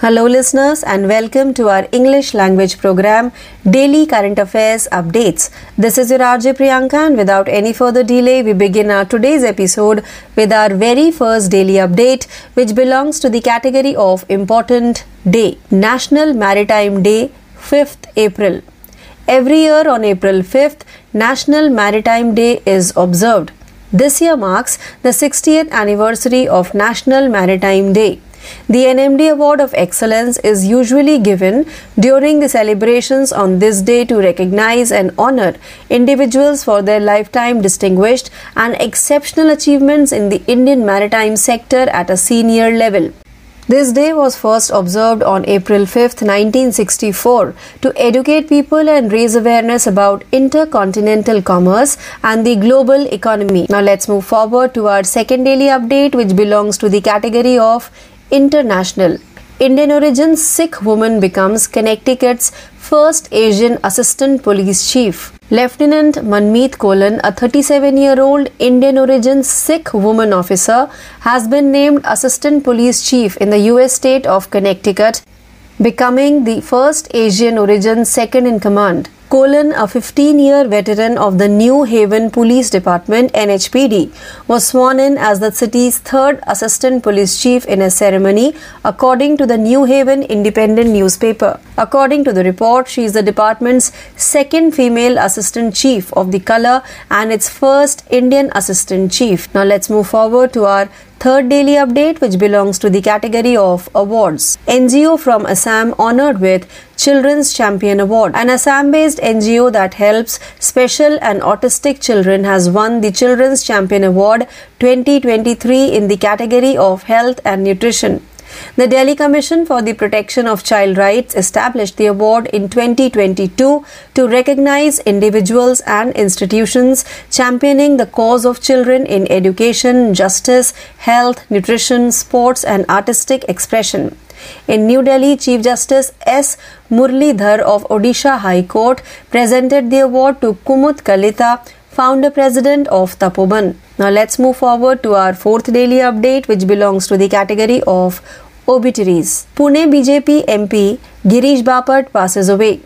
Hello, listeners, and welcome to our English language program, Daily Current Affairs Updates. This is your RJ Priyanka, and without any further delay, we begin our today's episode with our very first daily update, which belongs to the category of Important Day National Maritime Day, 5th April. Every year on April 5th, National Maritime Day is observed. This year marks the 60th anniversary of National Maritime Day. The NMD Award of Excellence is usually given during the celebrations on this day to recognize and honor individuals for their lifetime distinguished and exceptional achievements in the Indian maritime sector at a senior level. This day was first observed on April 5, 1964, to educate people and raise awareness about intercontinental commerce and the global economy. Now, let's move forward to our second daily update, which belongs to the category of International. Indian origin Sikh woman becomes Connecticut's first Asian assistant police chief. Lieutenant Manmeet Colon, a 37 year old Indian origin Sikh woman officer, has been named assistant police chief in the US state of Connecticut, becoming the first Asian origin second in command. Colon, a 15 year veteran of the New Haven Police Department NHPD, was sworn in as the city's third assistant police chief in a ceremony, according to the New Haven Independent newspaper. According to the report, she is the department's second female assistant chief of the color and its first Indian assistant chief. Now let's move forward to our third daily update, which belongs to the category of awards. NGO from Assam honored with Children's Champion Award. An Assam based NGO that helps special and autistic children has won the Children's Champion Award 2023 in the category of health and nutrition. The Delhi Commission for the Protection of Child Rights established the award in 2022 to recognize individuals and institutions championing the cause of children in education, justice, health, nutrition, sports, and artistic expression. In New Delhi, Chief Justice S. Muralidhar of Odisha High Court presented the award to Kumud Kalita, founder president of Tapoban. Now let's move forward to our fourth daily update, which belongs to the category of obituaries. Pune BJP MP Girish Bapat passes away.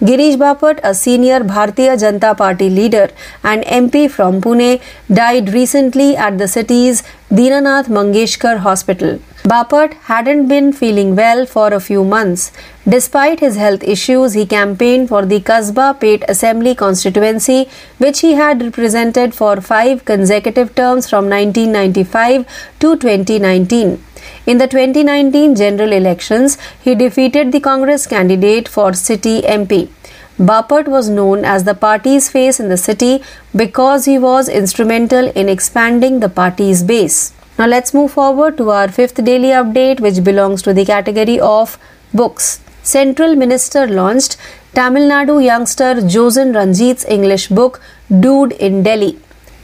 Girish Bapat, a senior Bharatiya Janata Party leader and MP from Pune, died recently at the city's Dinanath Mangeshkar Hospital. Bapat hadn't been feeling well for a few months. Despite his health issues, he campaigned for the Kasba Peth Assembly constituency, which he had represented for five consecutive terms from 1995 to 2019. In the 2019 general elections, he defeated the Congress candidate for city MP. Bapat was known as the party's face in the city because he was instrumental in expanding the party's base. Now let's move forward to our fifth daily update, which belongs to the category of books. Central Minister launched Tamil Nadu youngster Josen Ranjit's English book Dude in Delhi.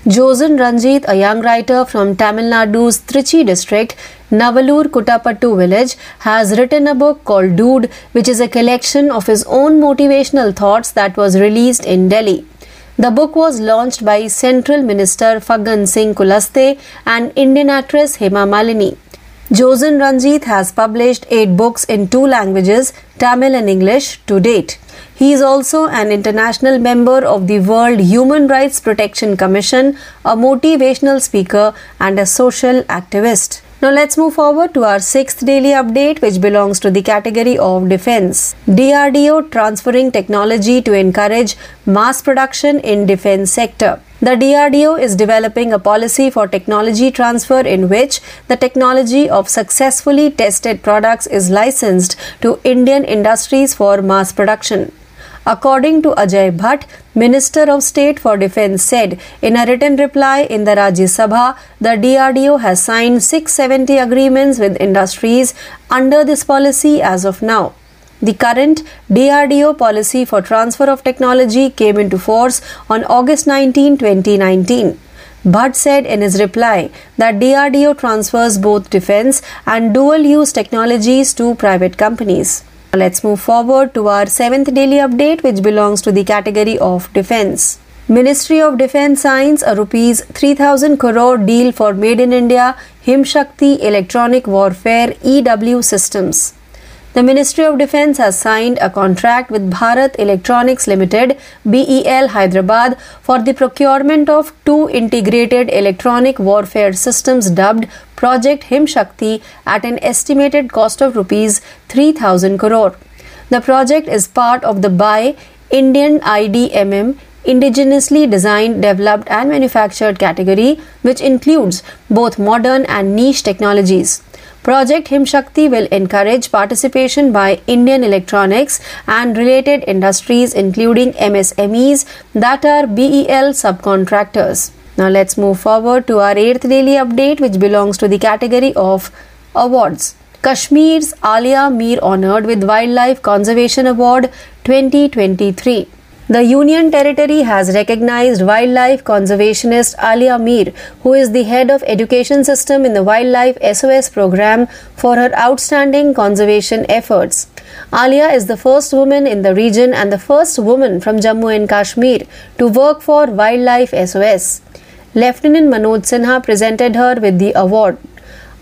Josen Ranjit, a young writer from Tamil Nadu's Trichy district, Navalur Kutapattu village, has written a book called Dude, which is a collection of his own motivational thoughts that was released in Delhi. The book was launched by Central Minister Faggan Singh Kulaste and Indian actress Hema Malini. Josen Ranjit has published eight books in two languages, Tamil and English, to date. He is also an international member of the World Human Rights Protection Commission, a motivational speaker, and a social activist. Now let's move forward to our sixth daily update, which belongs to the category of defense. DRDO transferring technology to encourage mass production in defense sector. The DRDO is developing a policy for technology transfer in which the technology of successfully tested products is licensed to Indian industries for mass production. According to Ajay Bhatt, Minister of State for Defense said in a written reply in the Rajya Sabha, the DRDO has signed 670 agreements with industries under this policy as of now. The current DRDO policy for transfer of technology came into force on August 19, 2019. Bhatt said in his reply that DRDO transfers both defense and dual use technologies to private companies. Let's move forward to our seventh daily update, which belongs to the category of defense. Ministry of Defence signs a rupees 3000 crore deal for Made in India Himshakti Electronic Warfare EW systems. The Ministry of Defence has signed a contract with Bharat Electronics Limited BEL Hyderabad for the procurement of two integrated electronic warfare systems dubbed Project Himshakti at an estimated cost of rupees 3000 crore. The project is part of the Buy Indian IDMM indigenously designed, developed, and manufactured category, which includes both modern and niche technologies. Project Himshakti will encourage participation by Indian electronics and related industries, including MSMEs that are BEL subcontractors. Now, let's move forward to our eighth daily update, which belongs to the category of awards. Kashmir's Alia Mir honored with Wildlife Conservation Award 2023. The Union Territory has recognized wildlife conservationist Alia Mir, who is the head of education system in the Wildlife SOS program, for her outstanding conservation efforts. Alia is the first woman in the region and the first woman from Jammu and Kashmir to work for Wildlife SOS. Lieutenant Manoj Sinha presented her with the award.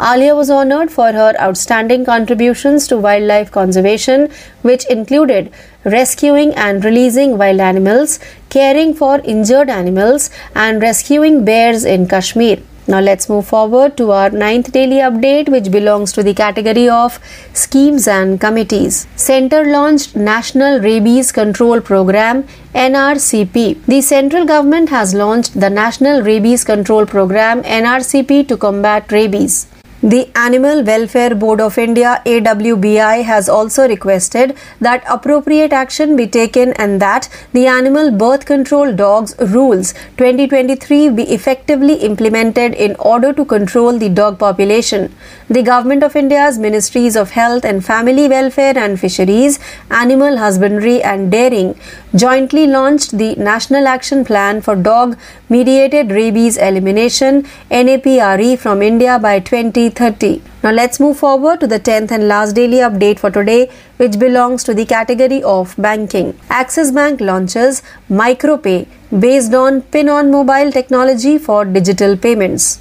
Alia was honored for her outstanding contributions to wildlife conservation, which included rescuing and releasing wild animals, caring for injured animals, and rescuing bears in Kashmir. Now let's move forward to our ninth daily update, which belongs to the category of schemes and committees. Center launched National Rabies Control Program NRCP. The central government has launched the National Rabies Control Program NRCP to combat rabies. The Animal Welfare Board of India AWBI has also requested that appropriate action be taken and that the Animal Birth Control Dogs Rules 2023 be effectively implemented in order to control the dog population. The Government of India's Ministries of Health and Family Welfare and Fisheries, Animal Husbandry and Dairying jointly launched the National Action Plan for Dog Mediated Rabies Elimination NAPRE from India by 2030. Now let's move forward to the 10th and last daily update for today which belongs to the category of banking. Axis Bank launches MicroPay based on pin on mobile technology for digital payments.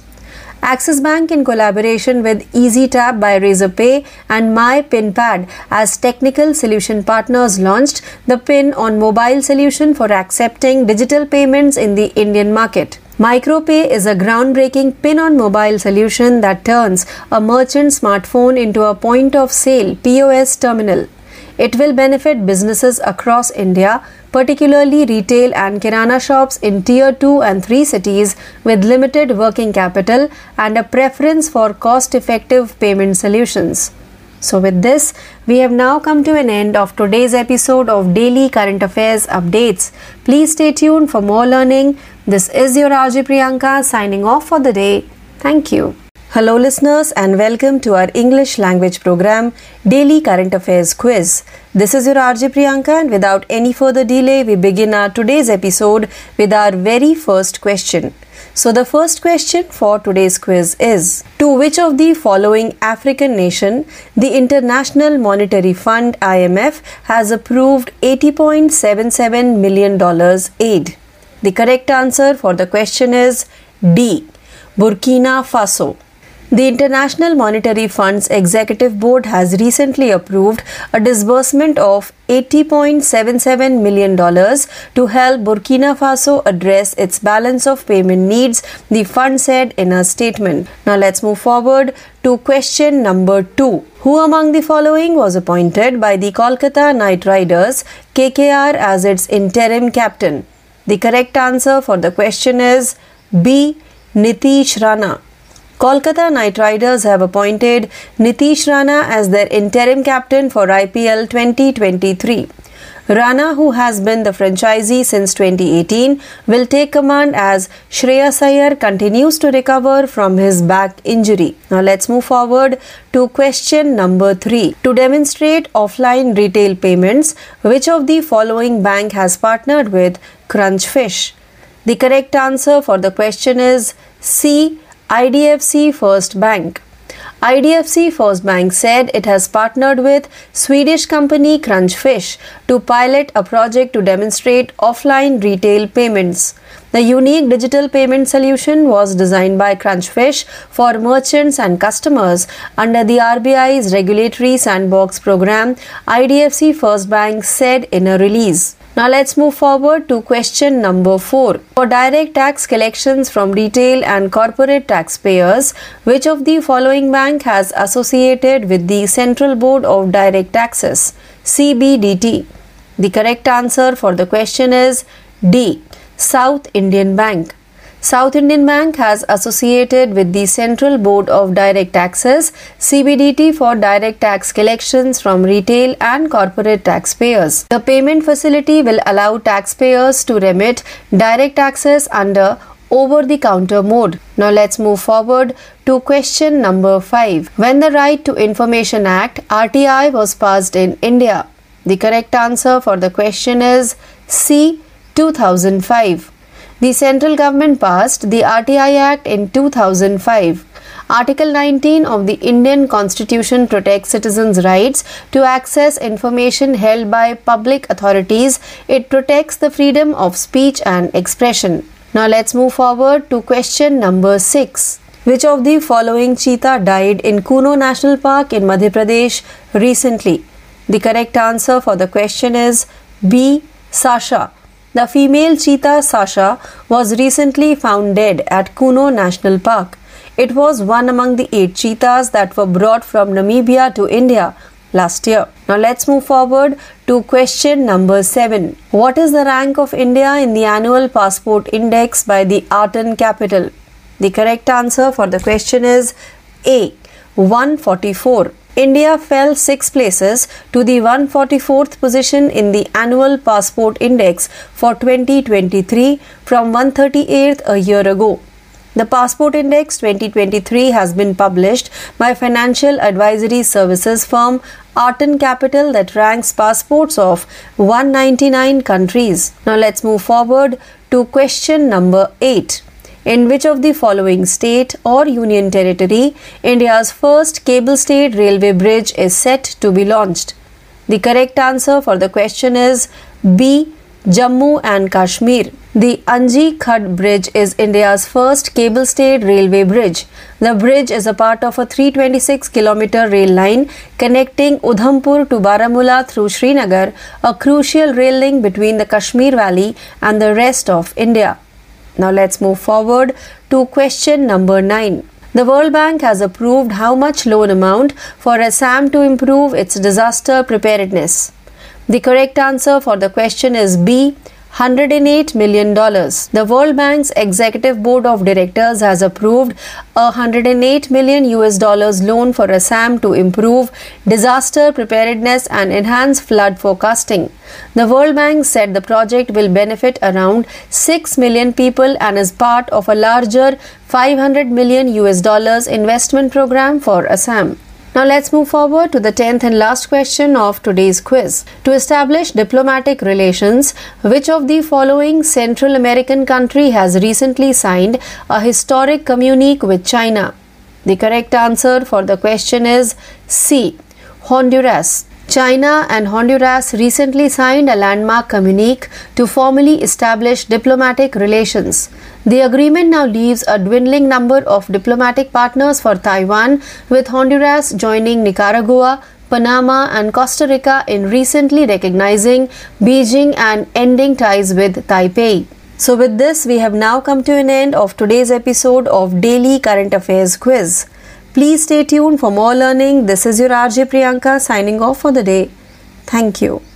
Axis Bank, in collaboration with Ezetap by Razorpay and MyPinPad as technical solution partners, launched the PIN on mobile solution for accepting digital payments in the Indian market. MicroPay is a groundbreaking PIN on mobile solution that turns a merchant smartphone into a point of sale POS terminal. It will benefit businesses across India particularly retail and kirana shops in tier 2 and 3 cities with limited working capital and a preference for cost effective payment solutions. So, with this, we have now come to an end of today's episode of Daily Current Affairs Updates. Please stay tuned for more learning. This is your RJ Priyanka signing off for the day. Thank you. Hello, listeners, and welcome to our English language program, Daily Current Affairs Quiz. This is your RJ Priyanka, and without any further delay, we begin our today's episode with our very first question. So, the first question for today's quiz is To which of the following African nation the International Monetary Fund IMF has approved $80.77 million aid? The correct answer for the question is D. Burkina Faso. The International Monetary Fund's Executive Board has recently approved a disbursement of $80.77 million to help Burkina Faso address its balance of payment needs, the fund said in a statement. Now let's move forward to question number two. Who among the following was appointed by the Kolkata Knight Riders KKR as its interim captain? The correct answer for the question is B. Nitish Rana. Kolkata Knight Riders have appointed Nitish Rana as their interim captain for IPL 2023. Rana, who has been the franchisee since 2018, will take command as Shreyas Iyer continues to recover from his back injury. Now let's move forward to question number 3. To demonstrate offline retail payments, which of the following bank has partnered with Crunchfish? The correct answer for the question is C. IDFC First Bank. IDFC First Bank said it has partnered with Swedish company Crunchfish to pilot a project to demonstrate offline retail payments. The unique digital payment solution was designed by Crunchfish for merchants and customers under the RBI's regulatory sandbox program, IDFC First Bank said in a release. Now let's move forward to question number 4. For direct tax collections from retail and corporate taxpayers, which of the following bank has associated with the Central Board of Direct Taxes CBDT? The correct answer for the question is D. South Indian Bank. South Indian Bank has associated with the Central Board of Direct Taxes CBDT for direct tax collections from retail and corporate taxpayers. The payment facility will allow taxpayers to remit direct taxes under over the counter mode. Now let's move forward to question number 5. When the Right to Information Act RTI was passed in India? The correct answer for the question is C 2005. The central government passed the RTI Act in 2005. Article 19 of the Indian Constitution protects citizens' rights to access information held by public authorities. It protects the freedom of speech and expression. Now let's move forward to question number 6. Which of the following cheetah died in Kuno National Park in Madhya Pradesh recently? The correct answer for the question is B. Sasha. The female cheetah Sasha was recently found dead at Kuno National Park. It was one among the eight cheetahs that were brought from Namibia to India last year. Now let's move forward to question number 7. What is the rank of India in the annual passport index by the Arton Capital? The correct answer for the question is A 144. India fell 6 places to the 144th position in the annual passport index for 2023 from 138th a year ago. The Passport Index 2023 has been published by financial advisory services firm Arton Capital that ranks passports of 199 countries. Now let's move forward to question number 8 in which of the following state or union territory India's first cable stayed railway bridge is set to be launched? The correct answer for the question is B. Jammu and Kashmir. The Anji Khad Bridge is India's first cable stayed railway bridge. The bridge is a part of a 326 kilometer rail line connecting Udhampur to Baramulla through Srinagar, a crucial rail link between the Kashmir Valley and the rest of India. Now let's move forward to question number 9. The World Bank has approved how much loan amount for Assam to improve its disaster preparedness. The correct answer for the question is B. $108 million. The World Bank's executive board of directors has approved a 108 million US dollars loan for Assam to improve disaster preparedness and enhance flood forecasting. The World Bank said the project will benefit around 6 million people and is part of a larger 500 million US dollars investment program for Assam. Now let's move forward to the 10th and last question of today's quiz. To establish diplomatic relations, which of the following Central American country has recently signed a historic communique with China? The correct answer for the question is C. Honduras. China and Honduras recently signed a landmark communique to formally establish diplomatic relations. The agreement now leaves a dwindling number of diplomatic partners for Taiwan, with Honduras joining Nicaragua, Panama, and Costa Rica in recently recognizing Beijing and ending ties with Taipei. So, with this, we have now come to an end of today's episode of Daily Current Affairs Quiz. Please stay tuned for more learning. This is your RJ Priyanka signing off for the day. Thank you.